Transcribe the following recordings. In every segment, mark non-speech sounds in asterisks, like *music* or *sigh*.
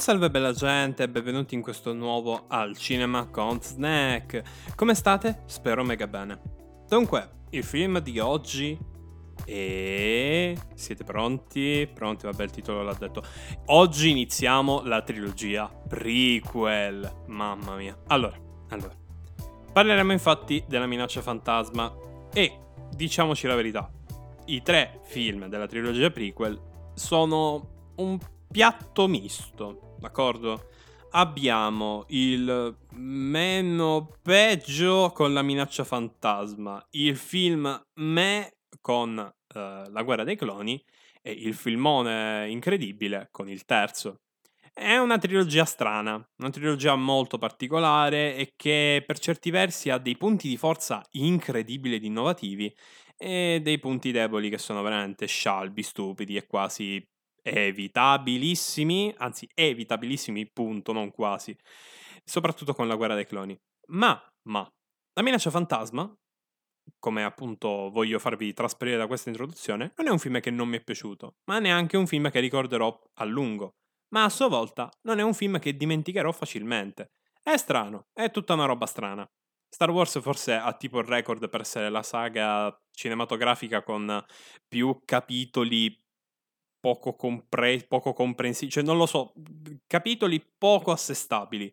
Salve bella gente e benvenuti in questo nuovo Al Cinema con Snack. Come state? Spero mega bene. Dunque, il film di oggi è... Siete pronti? Pronti? Vabbè, il titolo l'ha detto. Oggi iniziamo la trilogia prequel. Mamma mia. Allora, allora. Parleremo infatti della minaccia fantasma e, diciamoci la verità, i tre film della trilogia prequel sono un piatto misto, d'accordo? Abbiamo il meno peggio con la minaccia fantasma, il film me con uh, la guerra dei cloni e il filmone incredibile con il terzo. È una trilogia strana, una trilogia molto particolare e che per certi versi ha dei punti di forza incredibili ed innovativi e dei punti deboli che sono veramente scialbi, stupidi e quasi evitabilissimi, anzi evitabilissimi, punto, non quasi, soprattutto con la guerra dei cloni. Ma, ma, la minaccia fantasma, come appunto voglio farvi trasparire da questa introduzione, non è un film che non mi è piaciuto, ma neanche un film che ricorderò a lungo. Ma a sua volta non è un film che dimenticherò facilmente. È strano, è tutta una roba strana. Star Wars forse ha tipo il record per essere la saga cinematografica con più capitoli poco, compre- poco comprensibili, cioè non lo so, capitoli poco assestabili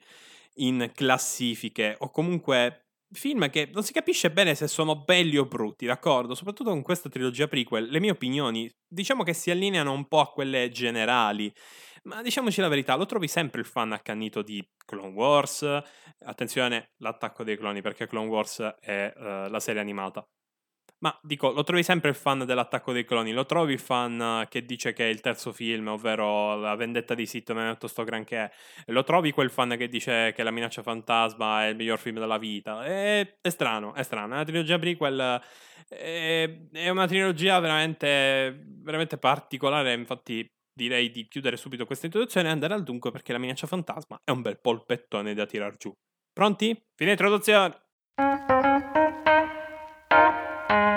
in classifiche o comunque film che non si capisce bene se sono belli o brutti, d'accordo? Soprattutto con questa trilogia prequel, le mie opinioni diciamo che si allineano un po' a quelle generali. Ma diciamoci la verità, lo trovi sempre il fan accannito di Clone Wars. Attenzione, l'attacco dei cloni, perché Clone Wars è uh, la serie animata. Ma dico, lo trovi sempre il fan dell'attacco dei cloni, lo trovi il fan che dice che è il terzo film, ovvero la vendetta di Sith non è tutto sto granché, lo trovi quel fan che dice che la minaccia fantasma è il miglior film della vita. È, è strano, è strano, è una trilogia prequel, è, è una trilogia veramente, veramente particolare, infatti direi di chiudere subito questa introduzione e andare al dunque perché la minaccia fantasma è un bel polpettone da tirar giù. Pronti? Fine introduzione!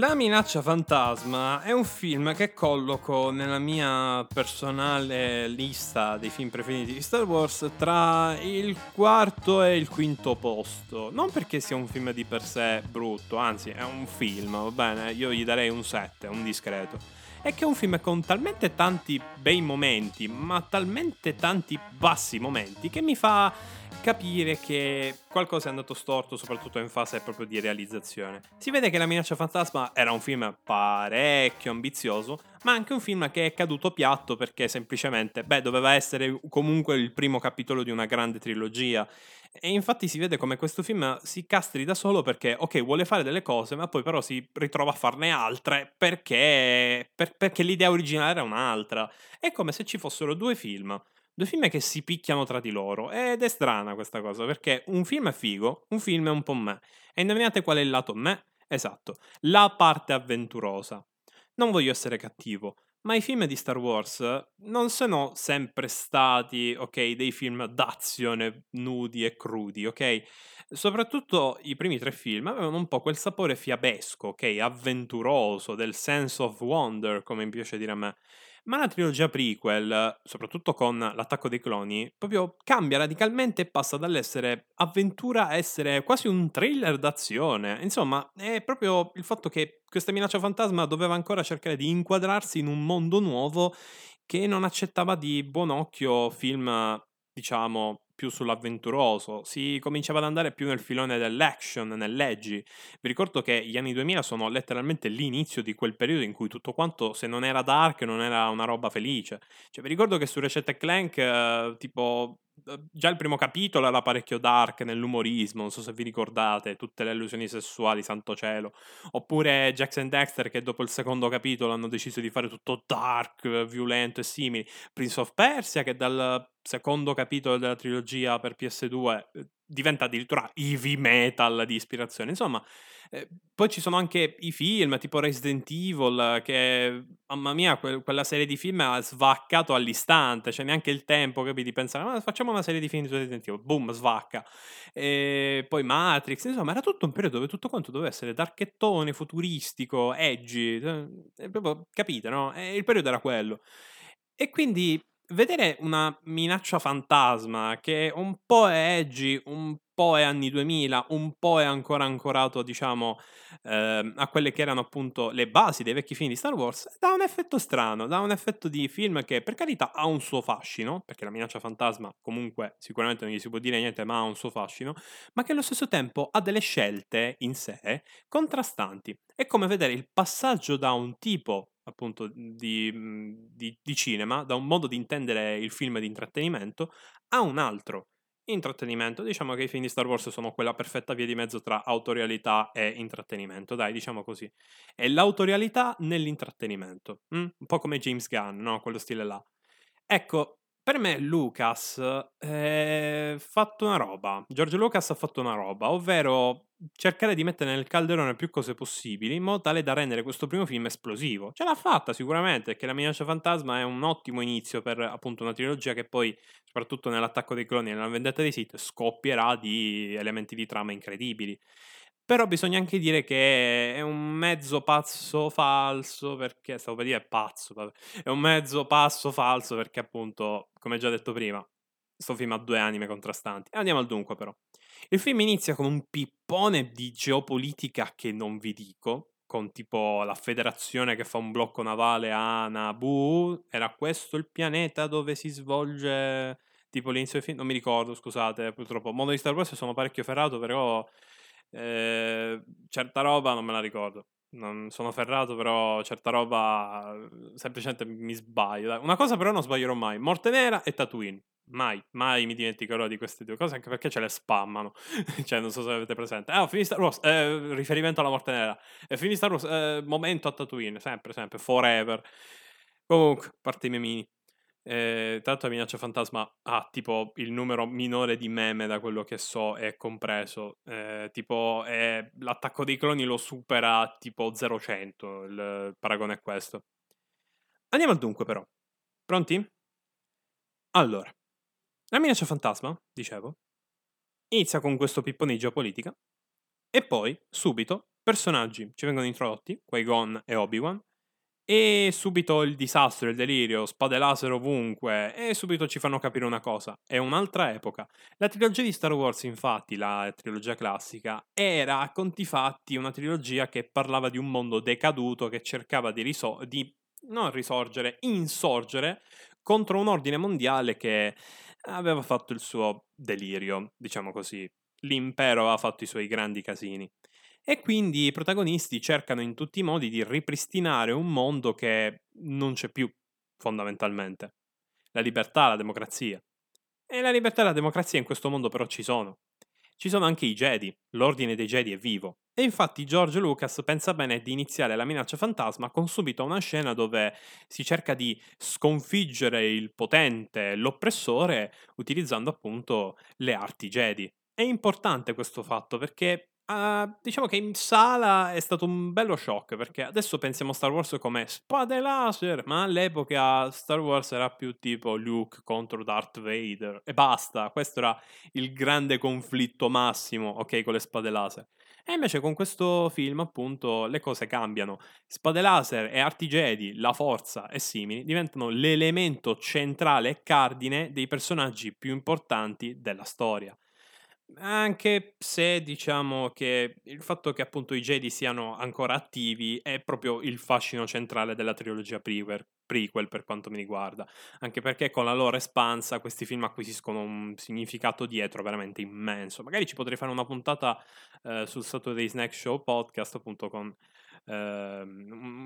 La minaccia fantasma è un film che colloco nella mia personale lista dei film preferiti di Star Wars tra il quarto e il quinto posto. Non perché sia un film di per sé brutto, anzi è un film, va bene, io gli darei un 7, un discreto. È che è un film con talmente tanti bei momenti, ma talmente tanti bassi momenti, che mi fa capire che qualcosa è andato storto, soprattutto in fase proprio di realizzazione. Si vede che La minaccia fantasma era un film parecchio ambizioso, ma anche un film che è caduto piatto perché semplicemente, beh, doveva essere comunque il primo capitolo di una grande trilogia. E infatti si vede come questo film si castri da solo perché, ok, vuole fare delle cose, ma poi però si ritrova a farne altre perché, per, perché l'idea originale era un'altra. È come se ci fossero due film due film che si picchiano tra di loro ed è strana questa cosa perché un film è figo, un film è un po' me. E indovinate qual è il lato me? Esatto, la parte avventurosa. Non voglio essere cattivo, ma i film di Star Wars non sono sempre stati, ok, dei film d'azione nudi e crudi, ok? Soprattutto i primi tre film avevano un po' quel sapore fiabesco, ok, avventuroso, del sense of wonder, come mi piace dire a me. Ma la trilogia prequel, soprattutto con l'attacco dei cloni, proprio cambia radicalmente e passa dall'essere avventura a essere quasi un thriller d'azione. Insomma, è proprio il fatto che questa minaccia fantasma doveva ancora cercare di inquadrarsi in un mondo nuovo che non accettava di buon occhio film, diciamo, più sull'avventuroso, si cominciava ad andare più nel filone dell'action, nell'edgy. Vi ricordo che gli anni 2000 sono letteralmente l'inizio di quel periodo in cui tutto quanto, se non era dark, non era una roba felice. Cioè, vi ricordo che su Recette Clank, eh, tipo, già il primo capitolo era parecchio dark nell'umorismo, non so se vi ricordate, tutte le illusioni sessuali, santo cielo. Oppure Jackson Dexter che dopo il secondo capitolo hanno deciso di fare tutto dark, violento e simili. Prince of Persia che dal secondo capitolo della trilogia per PS2 eh, diventa addirittura heavy metal di ispirazione. Insomma, eh, poi ci sono anche i film tipo Resident Evil che, mamma mia, que- quella serie di film ha svaccato all'istante, cioè neanche il tempo capi, di pensare, ma facciamo una serie di film su Resident Evil, boom, svacca. E poi Matrix, insomma, era tutto un periodo dove tutto quanto doveva essere darchettone, futuristico, edgy, eh, proprio, capite, no? E il periodo era quello. E quindi vedere una minaccia fantasma che un po' è edgy, un po' è anni 2000, un po' è ancora ancorato, diciamo, ehm, a quelle che erano appunto le basi dei vecchi film di Star Wars, dà un effetto strano, dà un effetto di film che per carità ha un suo fascino, perché la minaccia fantasma comunque sicuramente non gli si può dire niente, ma ha un suo fascino, ma che allo stesso tempo ha delle scelte in sé contrastanti. È come vedere il passaggio da un tipo appunto di, mhmm, di, di, cinema, da un modo di intendere il film di intrattenimento a un altro intrattenimento. Diciamo che i film di Star Wars sono quella perfetta via di mezzo tra autorialità e intrattenimento, dai, diciamo così. È l'autorialità nell'intrattenimento, mm? un po' come James Gunn, no? Quello stile là. Ecco, per me Lucas ha eh, fatto una roba. George Lucas ha fatto una roba, ovvero cercare di mettere nel calderone più cose possibili in modo tale da rendere questo primo film esplosivo. Ce l'ha fatta sicuramente, perché La minaccia fantasma è un ottimo inizio per appunto una trilogia che poi, soprattutto nell'attacco dei cloni e nella vendetta dei Sith, scoppierà di elementi di trama incredibili. Però bisogna anche dire che è un mezzo pazzo falso, perché stavo per dire pazzo, vabbè. è un mezzo passo falso perché appunto, come già detto prima, sto film ha due anime contrastanti. Andiamo al dunque però. Il film inizia con un pippone di geopolitica che non vi dico, con tipo la federazione che fa un blocco navale a Naboo. Era questo il pianeta dove si svolge tipo l'inizio del film? Non mi ricordo, scusate, purtroppo. Mondo di Star Wars sono parecchio ferrato, però eh, certa roba non me la ricordo. Non sono ferrato, però certa roba semplicemente mi sbaglio. Una cosa però non sbaglierò mai. Morte Nera e Tatooine. Mai, mai mi dimenticherò di queste due cose, anche perché ce le spammano. *laughs* cioè, non so se avete presente. Ah, finì Star Wars, eh, riferimento alla Morte Nera. E finì Star Wars, eh, momento a Tatooine, sempre, sempre, forever. Comunque, parte i memini. Eh, tanto la minaccia fantasma ha tipo il numero minore di meme da quello che so è compreso. Eh, tipo eh, l'attacco dei cloni lo supera tipo 0-100. Il paragone è questo. Andiamo al dunque, però. Pronti? Allora, la minaccia fantasma, dicevo, inizia con questo pippone di geopolitica e poi, subito, personaggi ci vengono introdotti, Qui-Gon e Obi-Wan, e subito il disastro, il delirio, spade laser ovunque, e subito ci fanno capire una cosa, è un'altra epoca. La trilogia di Star Wars, infatti, la trilogia classica, era a conti fatti una trilogia che parlava di un mondo decaduto che cercava di, risor- di non risorgere, insorgere contro un ordine mondiale che aveva fatto il suo delirio, diciamo così. L'impero aveva fatto i suoi grandi casini. E quindi i protagonisti cercano in tutti i modi di ripristinare un mondo che non c'è più, fondamentalmente. La libertà, la democrazia. E la libertà e la democrazia in questo mondo però ci sono. Ci sono anche i Jedi, l'ordine dei Jedi è vivo. E infatti George Lucas pensa bene di iniziare la minaccia fantasma con subito una scena dove si cerca di sconfiggere il potente, l'oppressore, utilizzando appunto le arti Jedi. È importante questo fatto perché Uh, diciamo che in sala è stato un bello shock perché adesso pensiamo a Star Wars come spade laser, ma all'epoca Star Wars era più tipo Luke contro Darth Vader e basta. Questo era il grande conflitto massimo, ok, con le spade laser. E invece con questo film, appunto, le cose cambiano. Spade laser e arti Jedi, la forza e simili diventano l'elemento centrale e cardine dei personaggi più importanti della storia. Anche se diciamo che il fatto che appunto i Jedi siano ancora attivi è proprio il fascino centrale della trilogia prequel, prequel per quanto mi riguarda, anche perché con la loro espansa questi film acquisiscono un significato dietro veramente immenso. Magari ci potrei fare una puntata eh, sul Saturday Snack Show podcast appunto con eh,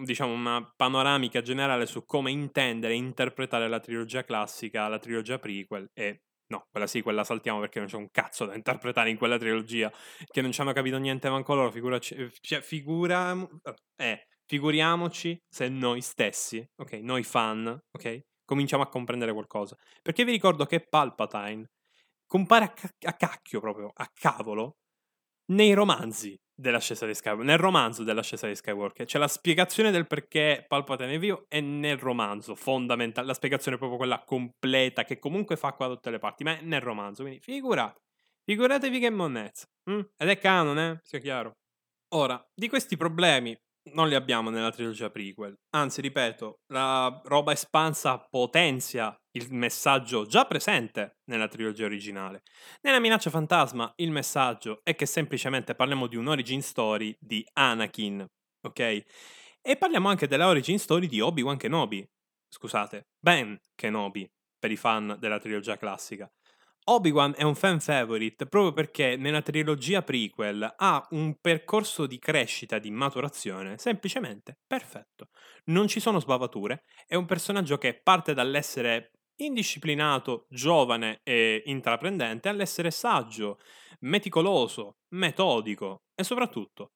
diciamo una panoramica generale su come intendere e interpretare la trilogia classica, la trilogia prequel e No, quella sì, quella saltiamo perché non c'è un cazzo da interpretare in quella trilogia. Che non ci hanno capito niente manco loro. Figuraci, eh, cioè, figura, eh, figuriamoci se noi stessi, ok, noi fan, ok, cominciamo a comprendere qualcosa. Perché vi ricordo che Palpatine compare a, ca- a cacchio proprio, a cavolo, nei romanzi dell'ascesa di Skywalker, nel romanzo dell'ascesa di Skywalker. C'è la spiegazione del perché Palpatine è vivo e nel romanzo, fondamentale, la spiegazione è proprio quella completa che comunque fa qua da tutte le parti, ma è nel romanzo, quindi figurate, figuratevi che monnezza. Mm? Ed è canon, eh? Sia chiaro. Ora, di questi problemi non li abbiamo nella trilogia prequel. Anzi, ripeto, la roba espansa potenzia il messaggio già presente nella trilogia originale. Nella minaccia fantasma il messaggio è che semplicemente parliamo di un'origin story di Anakin, ok? E parliamo anche della origin story di Obi-Wan Kenobi. Scusate, Ben Kenobi, per i fan della trilogia classica. Obi-Wan è un fan favorite proprio perché nella trilogia prequel ha un percorso di crescita, di maturazione semplicemente perfetto. Non ci sono sbavature, è un personaggio che parte dall'essere indisciplinato, giovane e intraprendente all'essere saggio, meticoloso, metodico e soprattutto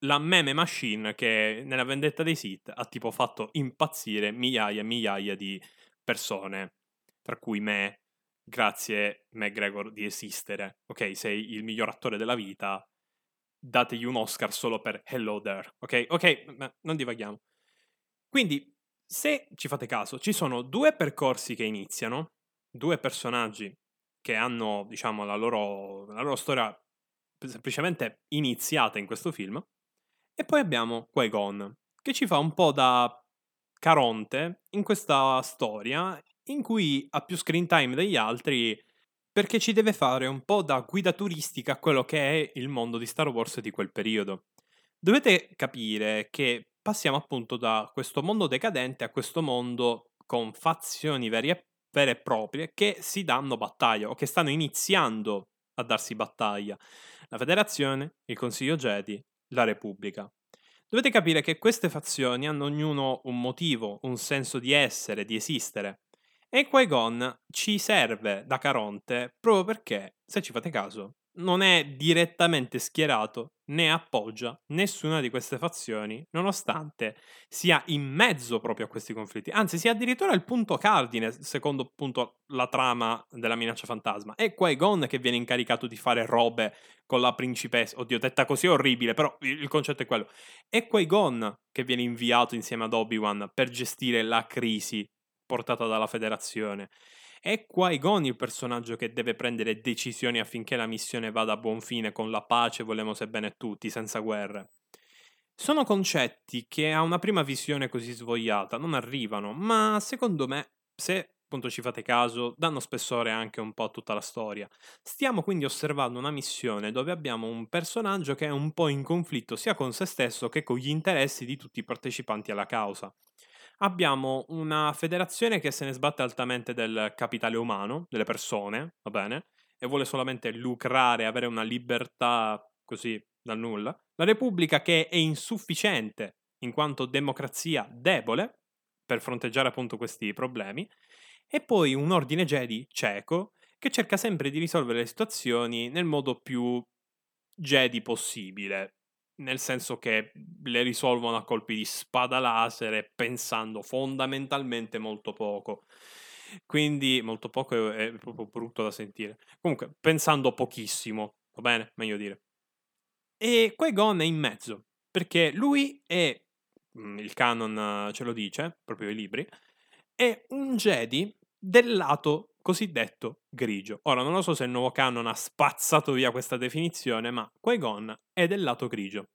la meme machine che nella vendetta dei Sith ha tipo fatto impazzire migliaia e migliaia di persone, tra cui me, grazie McGregor di esistere. Ok, sei il miglior attore della vita, dategli un Oscar solo per Hello There. Ok, ok, non divaghiamo. Quindi, se ci fate caso, ci sono due percorsi che iniziano, due personaggi che hanno, diciamo, la loro, la loro storia semplicemente iniziata in questo film, e poi abbiamo Qui-Gon, che ci fa un po' da Caronte in questa storia in cui ha più screen time degli altri perché ci deve fare un po' da guida turistica a quello che è il mondo di Star Wars di quel periodo. Dovete capire che passiamo appunto da questo mondo decadente a questo mondo con fazioni vere e, vere e proprie che si danno battaglia o che stanno iniziando a darsi battaglia. La Federazione, il Consiglio Jedi, la Repubblica. Dovete capire che queste fazioni hanno ognuno un motivo, un senso di essere, di esistere. E Qui-Gon ci serve da Caronte proprio perché, se ci fate caso, non è direttamente schierato né appoggia nessuna di queste fazioni, nonostante sia in mezzo proprio a questi conflitti. Anzi, sia addirittura il punto cardine, secondo appunto la trama della minaccia fantasma. È Qui-Gon che viene incaricato di fare robe con la principessa. Oddio, detta così è orribile, però il concetto è quello. È Qui-Gon che viene inviato insieme ad Obi-Wan per gestire la crisi portata dalla federazione. È Qui-Gon il personaggio che deve prendere decisioni affinché la missione vada a buon fine con la pace, volemo sebbene tutti, senza guerre. Sono concetti che a una prima visione così svogliata non arrivano, ma secondo me, se appunto ci fate caso, danno spessore anche un po' a tutta la storia. Stiamo quindi osservando una missione dove abbiamo un personaggio che è un po' in conflitto sia con se stesso che con gli interessi di tutti i partecipanti alla causa abbiamo una federazione che se ne sbatte altamente del capitale umano, delle persone, va bene, e vuole solamente lucrare, avere una libertà così dal nulla. La Repubblica che è insufficiente in quanto democrazia debole per fronteggiare appunto questi problemi. E poi un ordine Jedi cieco che cerca sempre di risolvere le situazioni nel modo più Jedi possibile, nel senso che le risolvono a colpi di spada laser e pensando fondamentalmente molto poco. Quindi molto poco è, è proprio brutto da sentire. Comunque, pensando pochissimo, va bene? Meglio dire. E Qui-Gon è in mezzo, perché lui è, mm, il canon ce lo dice, proprio i libri, è un Jedi del lato cosiddetto grigio. Ora non lo so se il nuovo canon ha spazzato via questa definizione, ma Qui-Gon è del lato grigio.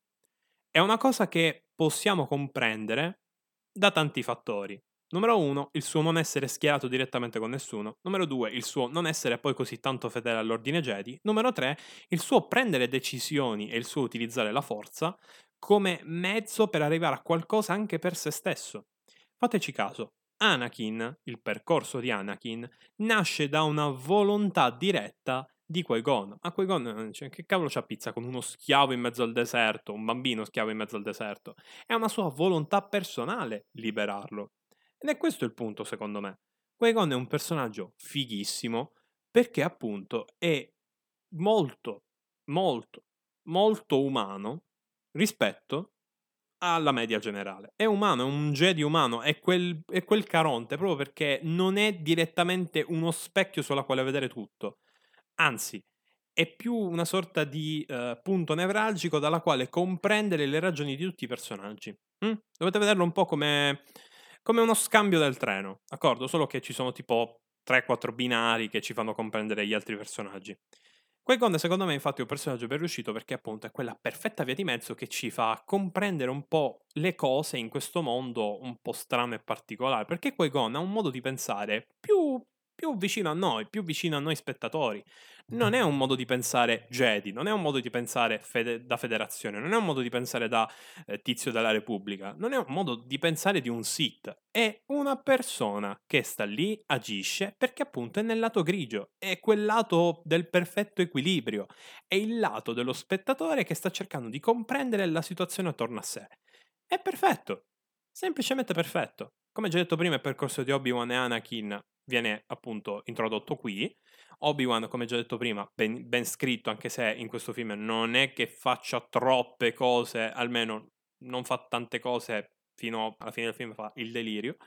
È una cosa che possiamo comprendere da tanti fattori. Numero uno, il suo non essere schierato direttamente con nessuno. Numero due, il suo non essere poi così tanto fedele all'ordine Jedi. Numero tre, il suo prendere decisioni e il suo utilizzare la forza come mezzo per arrivare a qualcosa anche per se stesso. Fateci caso, Anakin, il percorso di Anakin, nasce da una volontà diretta di Qui-Gon. A Qui-Gon, cioè, che cavolo c'ha pizza con uno schiavo in mezzo al deserto, un bambino schiavo in mezzo al deserto? È una sua volontà personale liberarlo. Ed è questo il punto, secondo me. Qui-Gon è un personaggio fighissimo perché appunto è molto, molto, molto umano rispetto alla media generale. È umano, è un Jedi umano, è quel, è quel Caronte, proprio perché non è direttamente uno specchio sulla quale vedere tutto. anzi, è più una sorta di uh, punto nevralgico dalla quale comprendere le ragioni di tutti i personaggi. Mm? Dovete vederlo un po' come, come uno scambio del treno, d'accordo? Solo che ci sono tipo 3-4 binari che ci fanno comprendere gli altri personaggi. Qui-Gon secondo me infatti è un personaggio ben riuscito perché appunto è quella perfetta via di mezzo che ci fa comprendere un po' le cose in questo mondo un po' strano e particolare, perché Qui-Gon ha un modo di pensare più più vicino a noi, più vicino a noi spettatori. Non è un modo di pensare Jedi, non è un modo di pensare fede- da federazione, non è un modo di pensare da eh, tizio della Repubblica, non è un modo di pensare di un Sith. È una persona che sta lì, agisce, perché appunto è nel lato grigio, è quel lato del perfetto equilibrio, è il lato dello spettatore che sta cercando di comprendere la situazione attorno a sé. È perfetto, semplicemente perfetto. Come già detto prima, il percorso di Obi-Wan e Anakin viene appunto introdotto qui. Obi-Wan, come già detto prima, ben, ben, scritto, anche se in questo film non è che faccia troppe cose, almeno non fa tante cose fino alla fine del film, fa il delirio.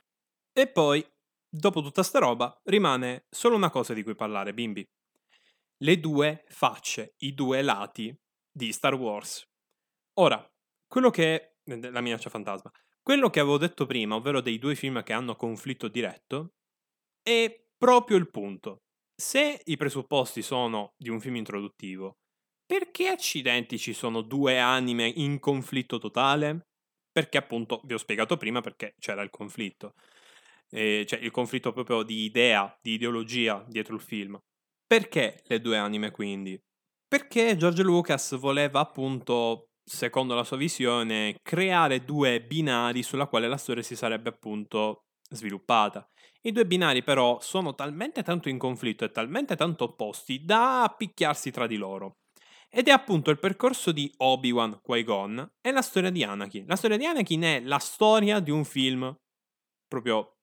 E poi, dopo tutta sta roba, rimane solo una cosa di cui parlare, bimbi. Le due facce, i due lati di Star Wars. Ora, quello che... la minaccia fantasma. Quello che avevo detto prima, ovvero dei due film che hanno conflitto diretto, è proprio il punto. Se i presupposti sono di un film introduttivo, perché accidenti ci sono due anime in conflitto totale? Perché appunto vi ho spiegato prima perché c'era il conflitto. Eh, cioè il conflitto proprio di idea, di ideologia dietro il film. Perché le due anime quindi? Perché George Lucas voleva appunto, secondo la sua visione, creare due binari sulla quale la storia si sarebbe appunto sviluppata. I due binari però sono talmente tanto in conflitto e talmente tanto opposti da picchiarsi tra di loro. Ed è appunto il percorso di Obi-Wan Qui-Gon e la storia di Anakin. La storia di Anakin è la storia di un film proprio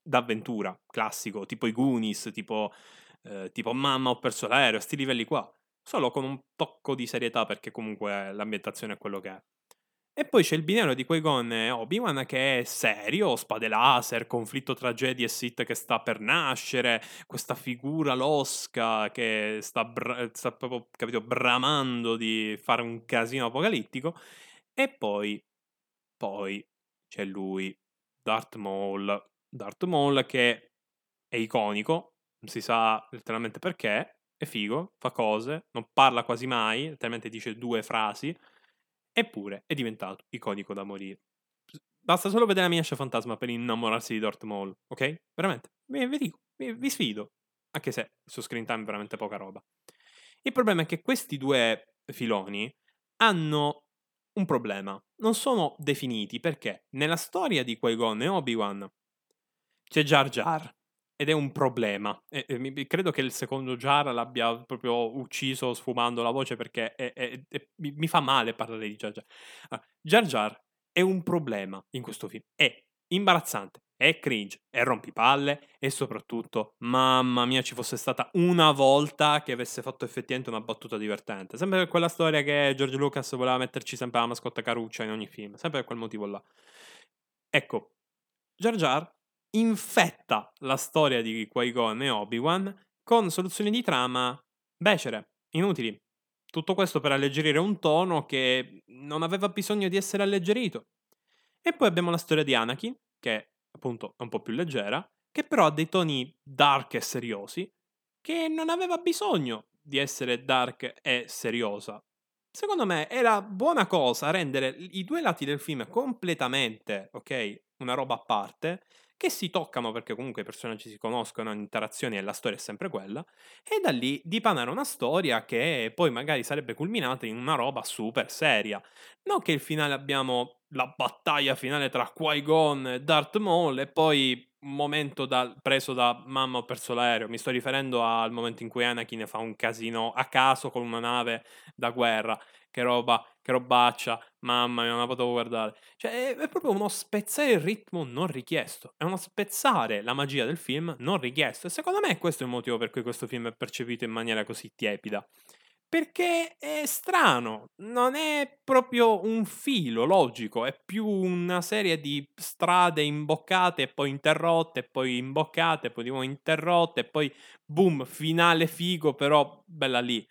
d'avventura, classico, tipo i Goonies, tipo, eh, tipo Mamma ho perso l'aereo, a sti livelli qua. Solo con un tocco di serietà perché comunque l'ambientazione è quello che è. E poi c'è il binario di Qui-Gon e Obi-Wan che è serio, spade laser, conflitto tra Jedi e Sith che sta per nascere, questa figura losca che sta, bra- sta proprio, capito, bramando di fare un casino apocalittico. E poi, poi c'è lui, Darth Maul. Darth Maul che è iconico, non si sa letteralmente perché, è figo, fa cose, non parla quasi mai, letteralmente dice due frasi Eppure è diventato iconico da morire. Basta solo vedere la minaccia fantasma per innamorarsi di Darth Maul, ok? Veramente, vi, vi dico, vi, vi sfido. Anche se suo screen time è veramente poca roba. Il problema è che questi due filoni hanno un problema. Non sono definiti perché nella storia di Qui-Gon e Obi-Wan c'è Jar Jar, ed è un problema. E, e, credo che il secondo Jar l'abbia proprio ucciso sfumando la voce perché è, è, mi, mi, fa male parlare di Jar Jar. Allora, Jar Jar è un problema in questo film. È imbarazzante, è cringe, è rompipalle e soprattutto, mamma mia, ci fosse stata una volta che avesse fatto effettivamente una battuta divertente. Sempre per quella storia che George Lucas voleva metterci sempre la mascotta caruccia in ogni film, sempre per quel motivo là. Ecco, Jar Jar infetta la storia di Qui-Gon e Obi-Wan con soluzioni di trama becere, inutili. Tutto questo per alleggerire un tono che non aveva bisogno di essere alleggerito. E poi abbiamo la storia di Anakin, che appunto è un po' più leggera, che però ha dei toni dark e seriosi, che non aveva bisogno di essere dark e seriosa. Secondo me era buona cosa rendere i due lati del film completamente, ok, una roba a parte, che si toccano perché comunque i personaggi si conoscono, interazioni e la storia è sempre quella, e da lì dipanare una storia che poi magari sarebbe culminata in una roba super seria. Non che il finale abbiamo la battaglia finale tra Qui-Gon e Darth Maul e poi un momento da, preso da mamma ho perso l'aereo. Mi sto riferendo al momento in cui Anakin fa un casino a caso con una nave da guerra che roba, che robaccia, mamma mia, non la potevo guardare. Cioè, è, proprio uno spezzare il ritmo non richiesto, è uno spezzare la magia del film non richiesto. E secondo me questo è il motivo per cui questo film è percepito in maniera così tiepida. perché è strano, non è proprio un filo logico, è più una serie di strade imboccate e poi interrotte, e poi imboccate, poi di nuovo interrotte, poi boom, finale figo, però bella lì.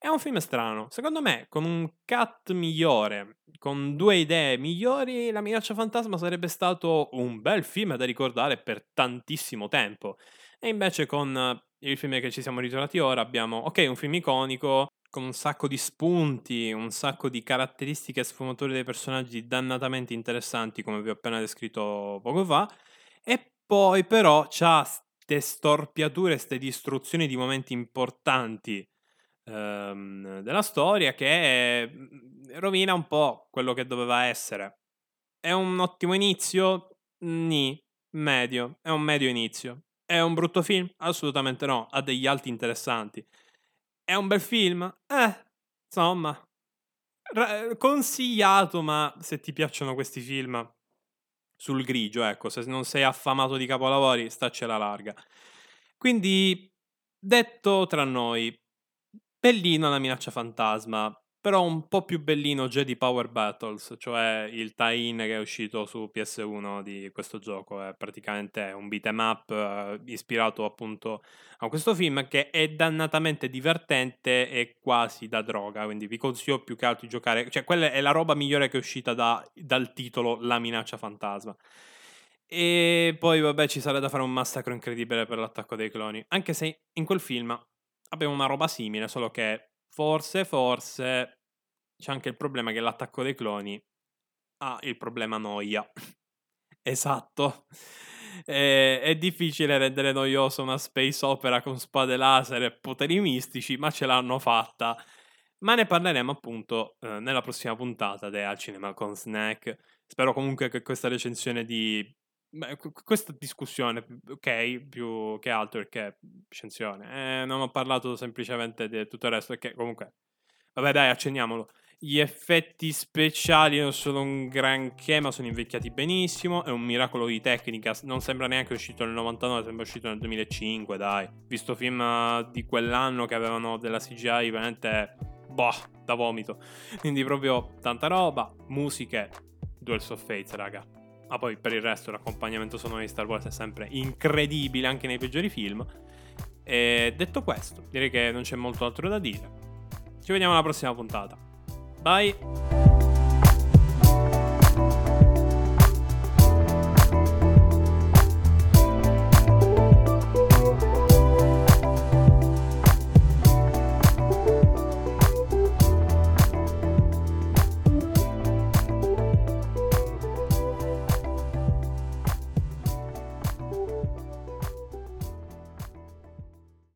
È un film strano. Secondo me, con un cut migliore, con due idee migliori, La minaccia fantasma sarebbe stato un bel film da ricordare per tantissimo tempo. E invece con il film che ci siamo ritrovati ora abbiamo, ok, un film iconico, con un sacco di spunti, un sacco di caratteristiche sfumature dei personaggi dannatamente interessanti, come vi ho appena descritto poco fa, e poi però c'ha queste storpiature, queste distruzioni di momenti importanti ehm, della storia che mhmm, rovina un po' quello che doveva essere. È un ottimo inizio? Ni, medio, è un medio inizio. È un brutto film? Assolutamente no, ha degli alti interessanti. È un bel film? Eh, insomma, consigliato, ma se ti piacciono questi film sul grigio, ecco, se non sei affamato di capolavori, staccela larga. Quindi, detto tra noi, Bellino la minaccia fantasma, però un po' più bellino Jedi Power Battles, cioè il tie-in che è uscito su PS1 di questo gioco. È praticamente un beat'em up eh, ispirato appunto a questo film che è dannatamente divertente e quasi da droga. Quindi vi consiglio più che altro di giocare. Cioè, quella è la roba migliore che è uscita da, dal titolo La minaccia fantasma. E poi, vabbè, ci sarà da fare un massacro incredibile per l'attacco dei cloni. Anche se in quel film abbiamo una roba simile, solo che forse, forse c'è anche il problema che l'attacco dei cloni ha il problema noia. *laughs* esatto. È, è, difficile rendere noiosa una space opera con spade laser e poteri mistici, ma ce l'hanno fatta. Ma ne parleremo appunto eh, nella prossima puntata di Al Cinema con Snack. Spero comunque che questa recensione di Beh, questa discussione, ok, più che altro perché scienzione, eh, non ho parlato semplicemente di tutto il resto perché comunque, vabbè dai, accenniamolo. Gli effetti speciali non sono un granché, ma sono invecchiati benissimo. È un miracolo di tecnica. Non sembra neanche uscito nel 99, sembra uscito nel 2005. Dai, visto film eh, di quell'anno che avevano della CGI, veramente boh, da vomito. Quindi, proprio tanta roba. Musiche, Duels of Fates, raga. Ma poi per il resto l'accompagnamento sonoro di Star Wars è sempre incredibile anche nei peggiori film. E detto questo, direi che non c'è molto altro da dire. Ci vediamo alla prossima puntata. Bye!